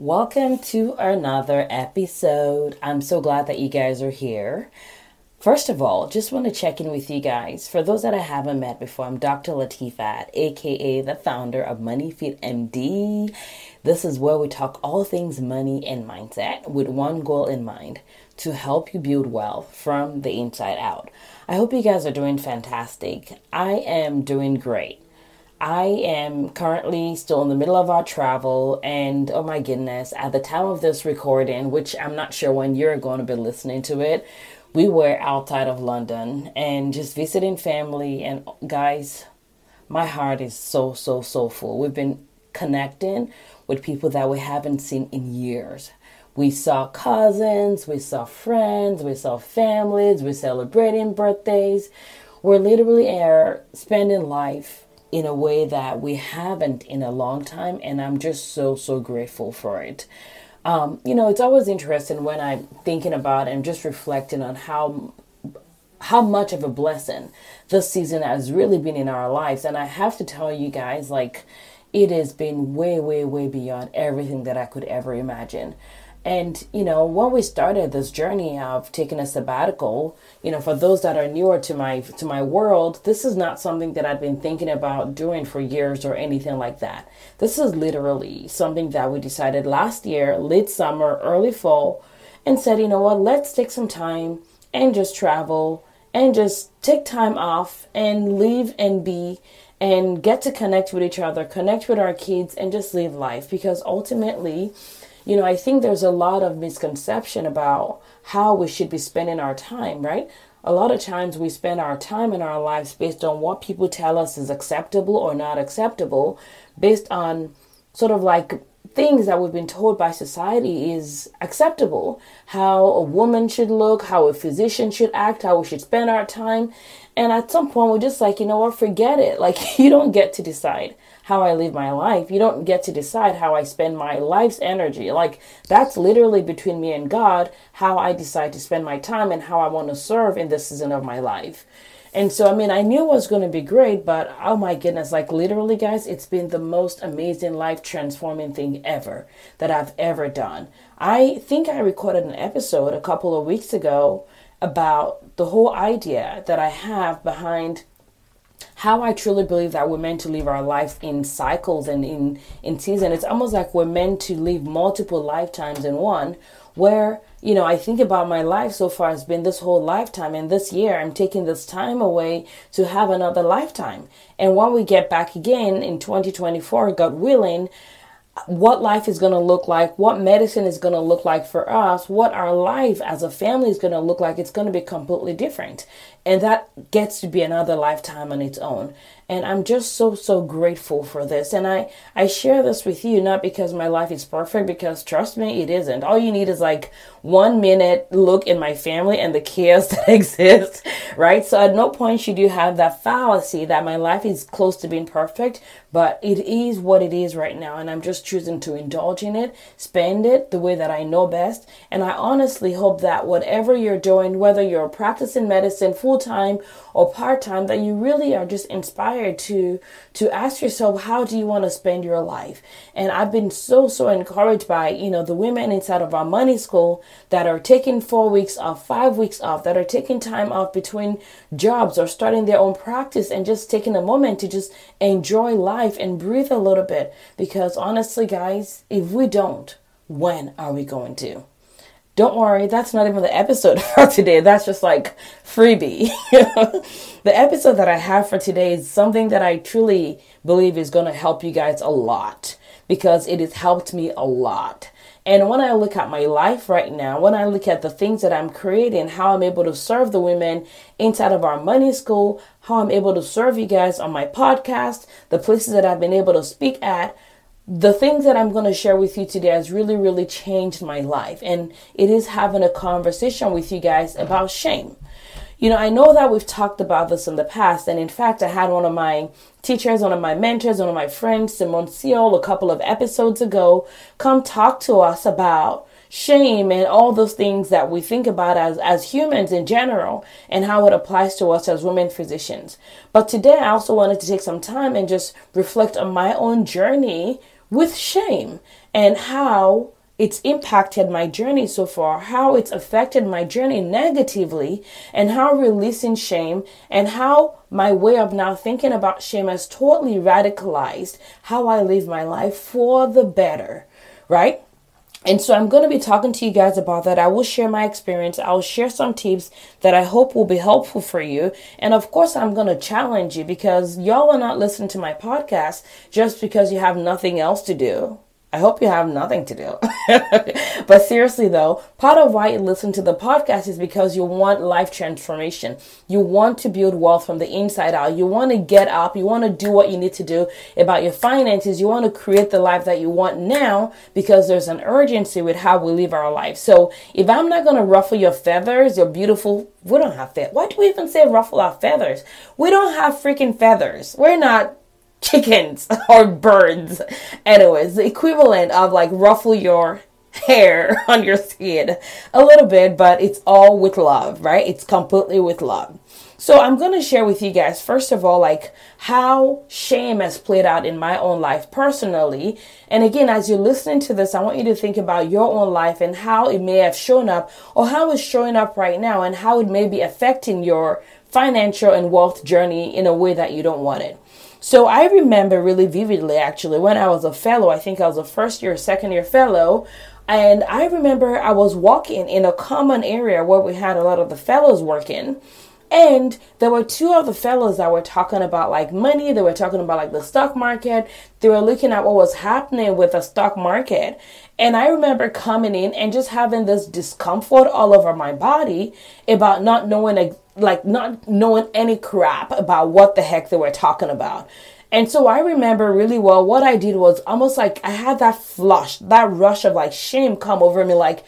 welcome to another episode. I'm so glad that you guys are here. First of all, just want to check in with you guys. For those that I haven't met before, I'm Dr. Latifat, aka the founder of Money Fit MD. This is where we talk all things money and mindset with one goal in mind to help you build wealth from the inside out. I hope you guys are doing fantastic. I am doing great. I am currently still in the middle of our travel, and oh my goodness, at the time of this recording, which I'm not sure when you're going to be listening to it, we were outside of London and just visiting family. And guys, my heart is so, so, so full. We've been connecting with people that we haven't seen in years. We saw cousins, we saw friends, we saw families, we're celebrating birthdays. We're literally are spending life in a way that we haven't in a long time, and I'm just so, so grateful for it. Um, you know, it's always interesting when I'm thinking about and just reflecting on how how much of a blessing this season has really been in our lives. And I have to tell you guys, like, it has been way, way, way beyond everything that I could ever imagine. And, you know, when we started this journey of taking a sabbatical, you know, for those that are newer to my to my world, this is not something that I've been thinking about doing for years or anything like that. This is literally something that we decided last year, late summer, early fall, and said, you know what, let's take some time and just travel and just take time off and leave and be and get to connect with each other, connect with our kids and just live life because ultimately you know, I think there's a lot of misconception about how we should be spending our time, right? A lot of times we spend our time in our lives based on what people tell us is acceptable or not acceptable, based on sort of like things that we've been told by society is acceptable. How a woman should look, how a physician should act, how we should spend our time. And at some point, we're just like, you know what, forget it. Like, you don't get to decide how I live my life. You don't get to decide how I spend my life's energy. Like, that's literally between me and God, how I decide to spend my time and how I want to serve in this season of my life. And so, I mean, I knew it was going to be great, but oh my goodness, like literally, guys, it's been the most amazing, life transforming thing ever that I've ever done. I think I recorded an episode a couple of weeks ago about the whole idea that I have behind how I truly believe that we're meant to live our life in cycles and in in season. It's almost like we're meant to live multiple lifetimes in one. Where you know I think about my life so far has been this whole lifetime, and this year I'm taking this time away to have another lifetime. And when we get back again in 2024, God willing, what life is going to look like, what medicine is going to look like for us, what our life as a family is going to look like, it's going to be completely different. And that gets to be another lifetime on its own. And I'm just so, so grateful for this. And I, I share this with you, not because my life is perfect, because trust me, it isn't. All you need is like one minute look in my family and the chaos that exists, right? So at no point should you have that fallacy that my life is close to being perfect, but it is what it is right now. And I'm just choosing to indulge in it, spend it the way that I know best. And I honestly hope that whatever you're doing, whether you're practicing medicine full time or part time, that you really are just inspired to to ask yourself how do you want to spend your life. And I've been so so encouraged by you know the women inside of our money school that are taking four weeks off, five weeks off, that are taking time off between jobs or starting their own practice and just taking a moment to just enjoy life and breathe a little bit. Because honestly, guys, if we don't, when are we going to? Don't worry, that's not even the episode for today. That's just like freebie. the episode that I have for today is something that I truly believe is going to help you guys a lot because it has helped me a lot. And when I look at my life right now, when I look at the things that I'm creating, how I'm able to serve the women inside of our money school, how I'm able to serve you guys on my podcast, the places that I've been able to speak at, the things that I'm going to share with you today has really, really changed my life. And it is having a conversation with you guys about shame. You know, I know that we've talked about this in the past, and in fact, I had one of my teachers, one of my mentors, one of my friends, Simone Seol, a couple of episodes ago, come talk to us about shame and all those things that we think about as, as humans in general and how it applies to us as women physicians. But today I also wanted to take some time and just reflect on my own journey with shame and how it's impacted my journey so far, how it's affected my journey negatively, and how releasing shame and how my way of now thinking about shame has totally radicalized how I live my life for the better, right? And so I'm going to be talking to you guys about that. I will share my experience. I'll share some tips that I hope will be helpful for you. And of course, I'm going to challenge you because y'all are not listening to my podcast just because you have nothing else to do. I hope you have nothing to do. but seriously, though, part of why you listen to the podcast is because you want life transformation. You want to build wealth from the inside out. You want to get up. You want to do what you need to do about your finances. You want to create the life that you want now because there's an urgency with how we live our life. So if I'm not going to ruffle your feathers, your beautiful, we don't have feathers. Why do we even say ruffle our feathers? We don't have freaking feathers. We're not chickens or birds. Anyways, the equivalent of like ruffle your hair on your skin a little bit, but it's all with love, right? It's completely with love. So I'm going to share with you guys, first of all, like how shame has played out in my own life personally. And again, as you're listening to this, I want you to think about your own life and how it may have shown up or how it's showing up right now and how it may be affecting your financial and wealth journey in a way that you don't want it. So I remember really vividly actually when I was a fellow, I think I was a first year, second year fellow. And I remember I was walking in a common area where we had a lot of the fellows working. And there were two of the fellows that were talking about like money. They were talking about like the stock market. They were looking at what was happening with the stock market. And I remember coming in and just having this discomfort all over my body about not knowing like not knowing any crap about what the heck they were talking about. And so I remember really well what I did was almost like I had that flush, that rush of like shame come over me like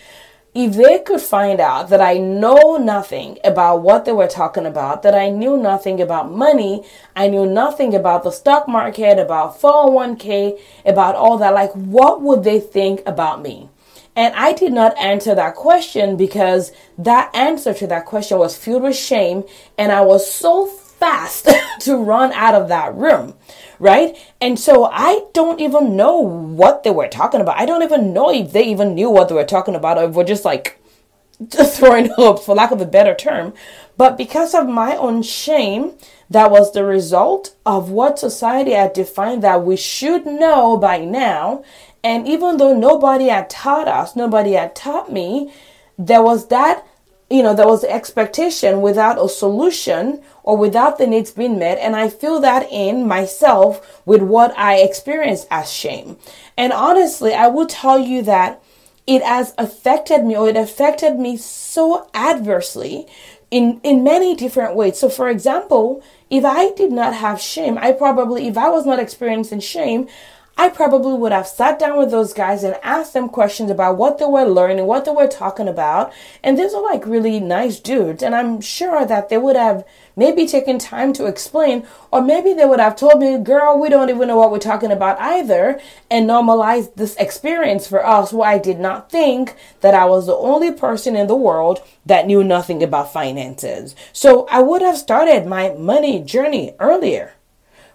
if they could find out that I know nothing about what they were talking about, that I knew nothing about money, I knew nothing about the stock market, about 401k, about all that, like what would they think about me? And I did not answer that question because that answer to that question was filled with shame. And I was so fast to run out of that room. Right. And so I don't even know what they were talking about. I don't even know if they even knew what they were talking about or if we're just like throwing hopes for lack of a better term. But because of my own shame, that was the result of what society had defined that we should know by now and even though nobody had taught us, nobody had taught me, there was that, you know, there was the expectation without a solution or without the needs being met. And I feel that in myself with what I experienced as shame. And honestly, I will tell you that it has affected me or it affected me so adversely in, in many different ways. So for example, if I did not have shame, I probably, if I was not experiencing shame, I probably would have sat down with those guys and asked them questions about what they were learning, what they were talking about. And these are like really nice dudes. And I'm sure that they would have maybe taken time to explain, or maybe they would have told me, girl, we don't even know what we're talking about either, and normalized this experience for us where I did not think that I was the only person in the world that knew nothing about finances. So I would have started my money journey earlier,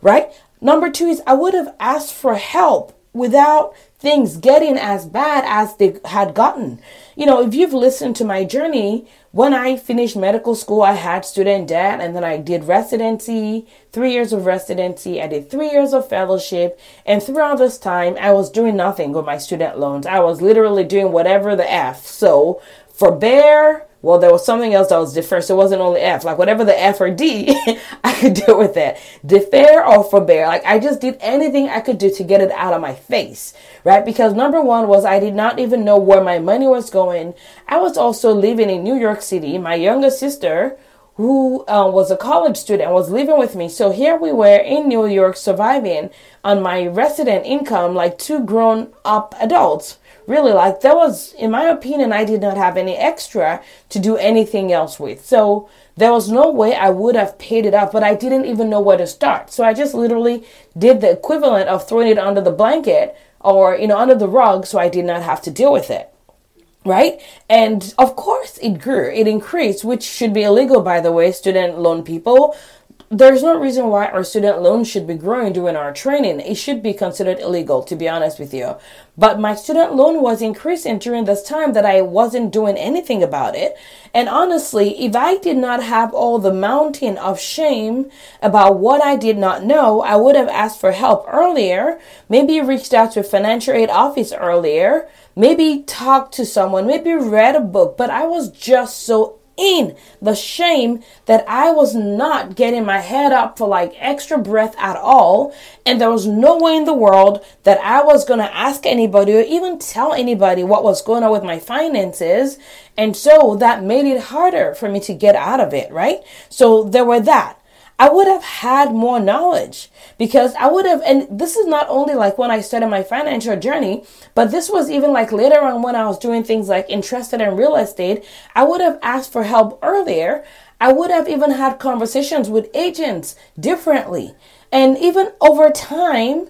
right? Number two is I would have asked for help without things getting as bad as they had gotten. You know, if you've listened to my journey, when I finished medical school, I had student debt and then I did residency, three years of residency. I did three years of fellowship. And throughout this time, I was doing nothing with my student loans. I was literally doing whatever the F. So forbear, well, there was something else that was deferred. So it wasn't only F. Like whatever the F or D, I could deal with that. Defer or forbear. Like I just did anything I could do to get it out of my face. Right? Because number one was I did not even know where my money was going. I was also living in New York City. My younger sister who uh, was a college student was living with me. So here we were in New York surviving on my resident income, like two grown up adults. Really, like that was, in my opinion, I did not have any extra to do anything else with. So there was no way I would have paid it off, but I didn't even know where to start. So I just literally did the equivalent of throwing it under the blanket or, you know, under the rug so I did not have to deal with it right? And of course it grew, it increased, which should be illegal, by the way, student loan people. There's no reason why our student loans should be growing during our training. It should be considered illegal, to be honest with you. But my student loan was increasing during this time that I wasn't doing anything about it. And honestly, if I did not have all the mountain of shame about what I did not know, I would have asked for help earlier, maybe reached out to a financial aid office earlier, maybe talked to someone, maybe read a book, but I was just so in the shame that I was not getting my head up for like extra breath at all. And there was no way in the world that I was going to ask anybody or even tell anybody what was going on with my finances. And so that made it harder for me to get out of it, right? So there were that. I would have had more knowledge because I would have, and this is not only like when I started my financial journey, but this was even like later on when I was doing things like interested in real estate. I would have asked for help earlier. I would have even had conversations with agents differently. And even over time,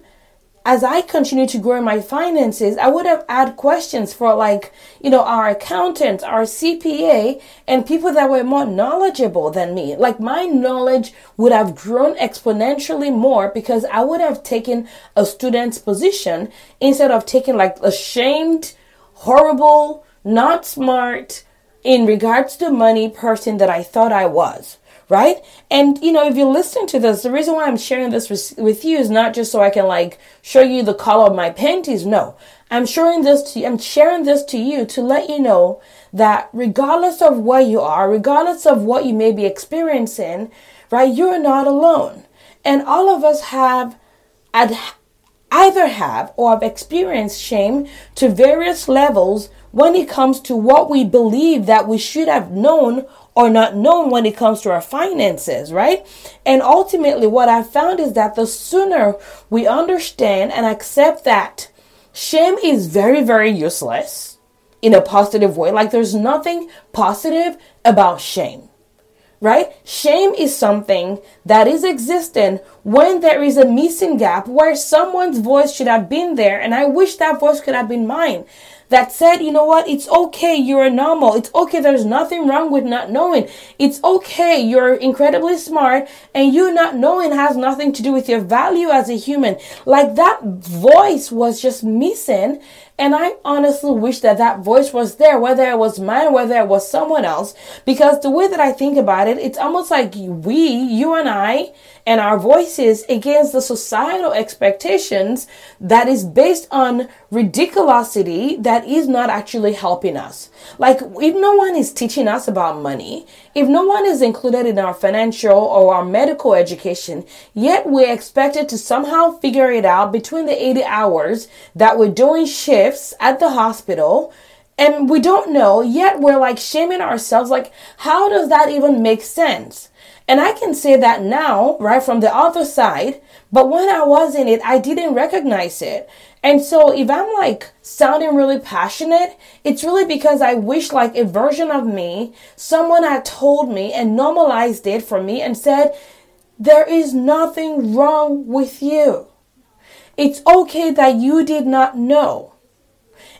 as I continue to grow my finances, I would have had questions for like, you know, our accountants, our CPA, and people that were more knowledgeable than me. Like my knowledge would have grown exponentially more because I would have taken a student's position instead of taking like a shamed, horrible, not smart, in regards to money person that I thought I was right? And you know, if you're listening to this, the reason why I'm sharing this with, you is not just so I can like show you the color of my panties. No, I'm sharing this to I'm sharing this to you to let you know that regardless of where you are, regardless of what you may be experiencing, right, you're not alone. And all of us have ad, either have or have experienced shame to various levels when it comes to what we believe that we should have known or not known when it comes to our finances, right? And ultimately, what I found is that the sooner we understand and accept that shame is very, very useless in a positive way, like there's nothing positive about shame right? Shame is something that is existent when there is a missing gap where someone's voice should have been there, and I wish that voice could have been mine that said, you know what, it's okay, you're normal. It's okay, there's nothing wrong with not knowing. It's okay, you're incredibly smart, and you not knowing has nothing to do with your value as a human. Like that voice was just missing. And I honestly wish that that voice was there, whether it was mine, whether it was someone else, because the way that I think about it, it's almost like we, you and I, and our voices against the societal expectations that is based on ridiculosity that is not actually helping us. Like, if no one is teaching us about money, if no one is included in our financial or our medical education, yet we're expected to somehow figure it out between the 80 hours that we're doing shifts at the hospital, and we don't know, yet we're like shaming ourselves, like, how does that even make sense? And I can say that now, right from the other side, but when I was in it, I didn't recognize it. And so if I'm like sounding really passionate, it's really because I wish like a version of me, someone had told me and normalized it for me and said, there is nothing wrong with you. It's okay that you did not know.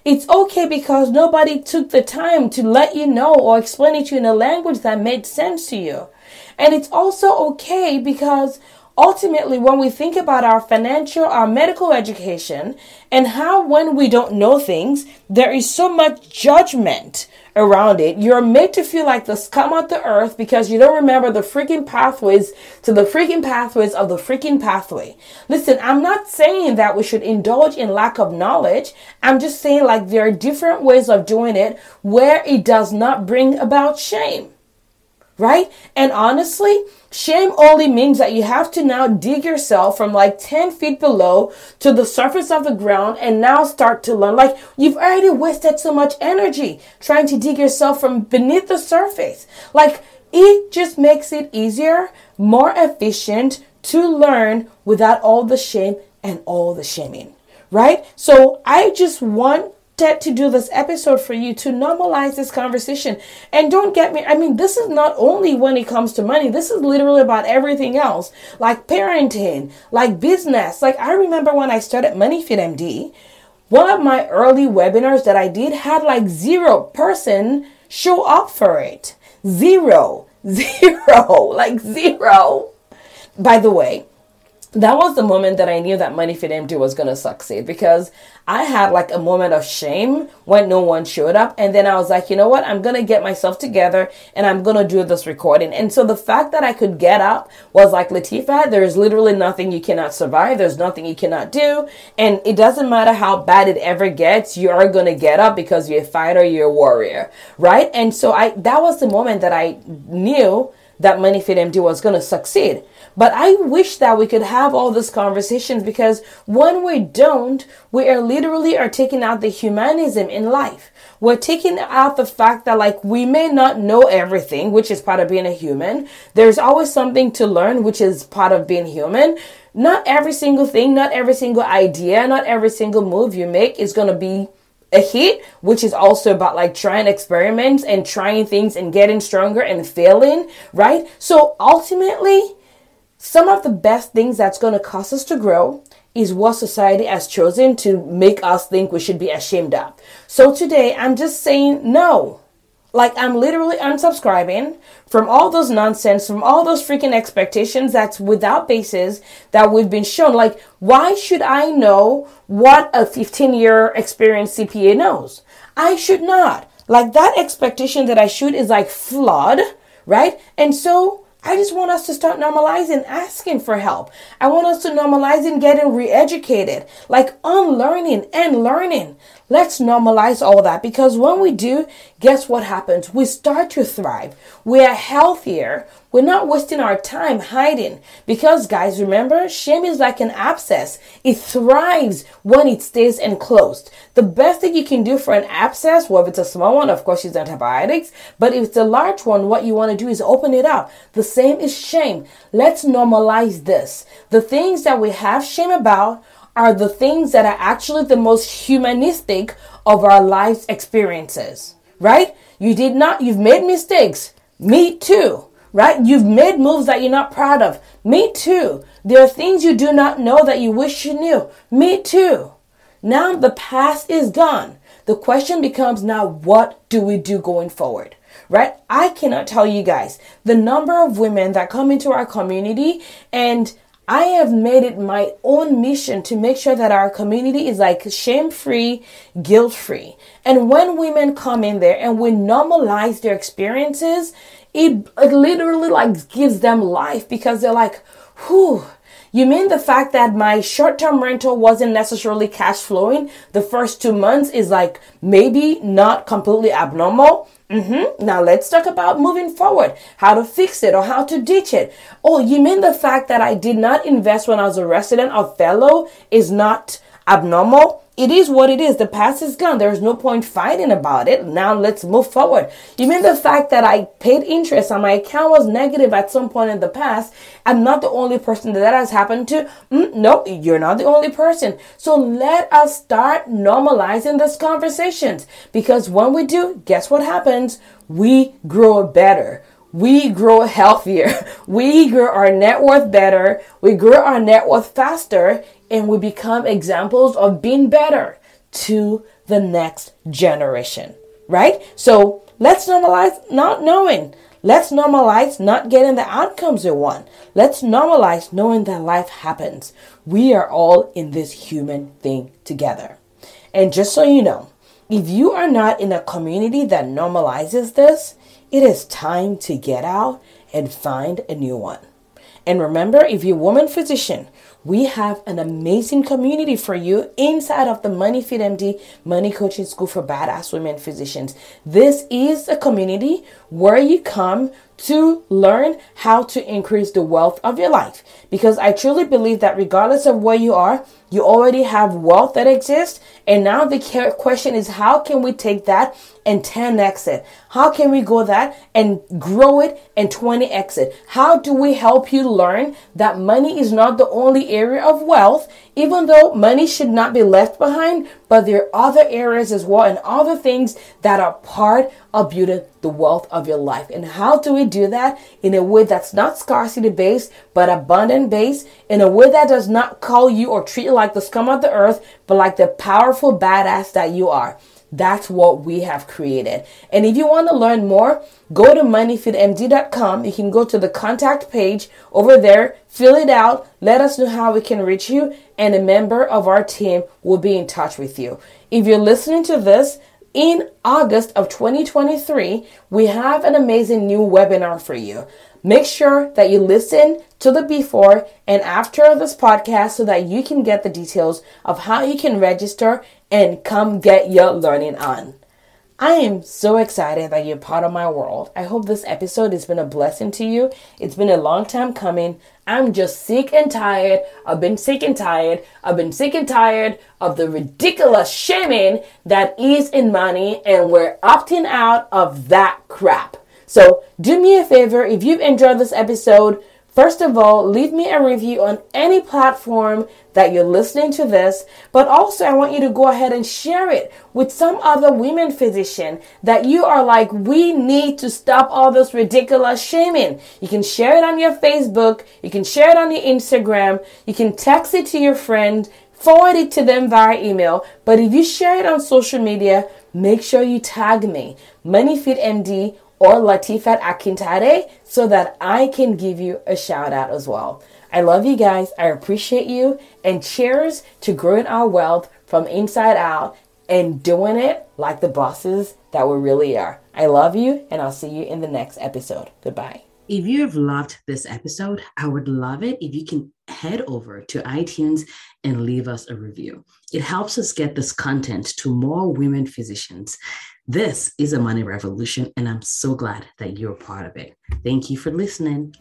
It's okay because nobody took the time to let you know or explain it to you in a language that made sense to you. And it's also okay because ultimately, when we think about our financial, our medical education, and how when we don't know things, there is so much judgment around it. You're made to feel like the scum of the earth because you don't remember the freaking pathways to the freaking pathways of the freaking pathway. Listen, I'm not saying that we should indulge in lack of knowledge. I'm just saying like there are different ways of doing it where it does not bring about shame right? And honestly, shame only means that you have to now dig yourself from like 10 feet below to the surface of the ground and now start to learn. Like you've already wasted so much energy trying to dig yourself from beneath the surface. Like It just makes it easier, more efficient to learn without all the shame and all the shaming, right? So I just want to do this episode for you to normalize this conversation. And don't get me, I mean, this is not only when it comes to money, this is literally about everything else, like parenting, like business. Like I remember when I started MoneyFit MD, one of my early webinars that I did had like zero person show up for it. Zero, zero, like zero. By the way, that was the moment that I knew that MoneyFit MD was to succeed because I had like a moment of shame when no one showed up. And then I was like, you know what? I'm to get myself together and I'm to do this recording. And so the fact that I could get up was like, Latifa, there is literally nothing you cannot survive. There's nothing you cannot do. And it doesn't matter how bad it ever gets. You are to get up because you're a fighter, you're a warrior. Right. And so I, that was the moment that I knew that MoneyFit MD was to succeed. But I wish that we could have all these conversations because when we don't, we are literally are taking out the humanism in life. We're taking out the fact that like we may not know everything, which is part of being a human. There's always something to learn, which is part of being human. Not every single thing, not every single idea, not every single move you make is going to be a hit, which is also about like trying experiments and trying things and getting stronger and failing, right? So ultimately, some of the best things that's going to cause us to grow is what society has chosen to make us think we should be ashamed of. So today I'm just saying no. Like I'm literally unsubscribing from all those nonsense, from all those freaking expectations that's without basis that we've been shown. Like, why should I know what a 15 year experienced CPA knows? I should not. Like that expectation that I should is like flawed, right? And so I just want us to start normalizing asking for help. I want us to normalizing getting re-educated, like unlearning and learning. Let's normalize all that because when we do, guess what happens? We start to thrive. We are healthier. We're not wasting our time hiding because guys, remember, shame is like an abscess. It thrives when it stays enclosed. The best thing you can do for an abscess, well, if it's a small one, of course, use antibiotics. But if it's a large one, what you want to do is open it up. The same is shame. Let's normalize this. The things that we have shame about are the things that are actually the most humanistic of our life's experiences, right? You did not, you've made mistakes. Me too, right? You've made moves that you're not proud of. Me too. There are things you do not know that you wish you knew. Me too. Now the past is gone. The question becomes now, what do we do going forward? Right? I cannot tell you guys the number of women that come into our community and I have made it my own mission to make sure that our community is like shame free, guilt free. And when women come in there and we normalize their experiences, it, it literally like gives them life because they're like, whew, you mean the fact that my short term rental wasn't necessarily cash flowing the first two months is like maybe not completely abnormal? Mm-hmm. Now let's talk about moving forward, how to fix it or how to ditch it. Oh, you mean the fact that I did not invest when I was a resident of fellow is not abnormal? It is what it is. The past is gone. There's no point fighting about it. Now let's move forward. You mean the fact that I paid interest on my account was negative at some point in the past? I'm not the only person that that has happened to. Mm, no, you're not the only person. So let us start normalizing these conversations because when we do, guess what happens? We grow better we grow healthier. We grow our net worth better. We grow our net worth faster and we become examples of being better to the next generation, right? So let's normalize not knowing. Let's normalize not getting the outcomes we want. Let's normalize knowing that life happens. We are all in this human thing together. And just so you know, if you are not in a community that normalizes this, it is time to get out and find a new one. And remember, if you're a woman physician, we have an amazing community for you inside of the MoneyFit MD Money Coaching School for Badass Women Physicians. This is a community where you come to learn how to increase the wealth of your life. Because I truly believe that regardless of where you are, you already have wealth that exists. And now the question is, how can we take that and 10x it? How can we go that and grow it and 20x it? How do we help you learn that money is not the only area of wealth, even though money should not be left behind, but there are other areas as well and other things that are part of building the wealth of your life. And how do we do that in a way that's not scarcity based, but abundant based, in a way that does not call you or treat you like the scum of the earth, but like the powerful badass that you are. That's what we have created. And if you want to learn more, go to moneyfitmd.com. You can go to the contact page over there, fill it out, let us know how we can reach you, and a member of our team will be in touch with you. If you're listening to this, in August of 2023, we have an amazing new webinar for you. Make sure that you listen to the before and after of this podcast so that you can get the details of how you can register and come get your learning on. I am so excited that you're part of my world. I hope this episode has been a blessing to you. It's been a long time coming. I'm just sick and tired. I've been sick and tired. I've been sick and tired of the ridiculous shaming that is in money, and we're opting out of that crap. So do me a favor if you've enjoyed this episode. First of all, leave me a review on any platform that you're listening to this, but also I want you to go ahead and share it with some other women physician that you are like, we need to stop all this ridiculous shaming. You can share it on your Facebook, you can share it on your Instagram, you can text it to your friend, forward it to them via email, but if you share it on social media, make sure you tag me, MoneyFitMD or Latifat Akintade so that I can give you a shout out as well. I love you guys. I appreciate you. And cheers to growing our wealth from inside out and doing it like the bosses that we really are. I love you, and I'll see you in the next episode. Goodbye. If you have loved this episode, I would love it if you can head over to iTunes and leave us a review. It helps us get this content to more women physicians. This is a money revolution, and I'm so glad that you're part of it. Thank you for listening.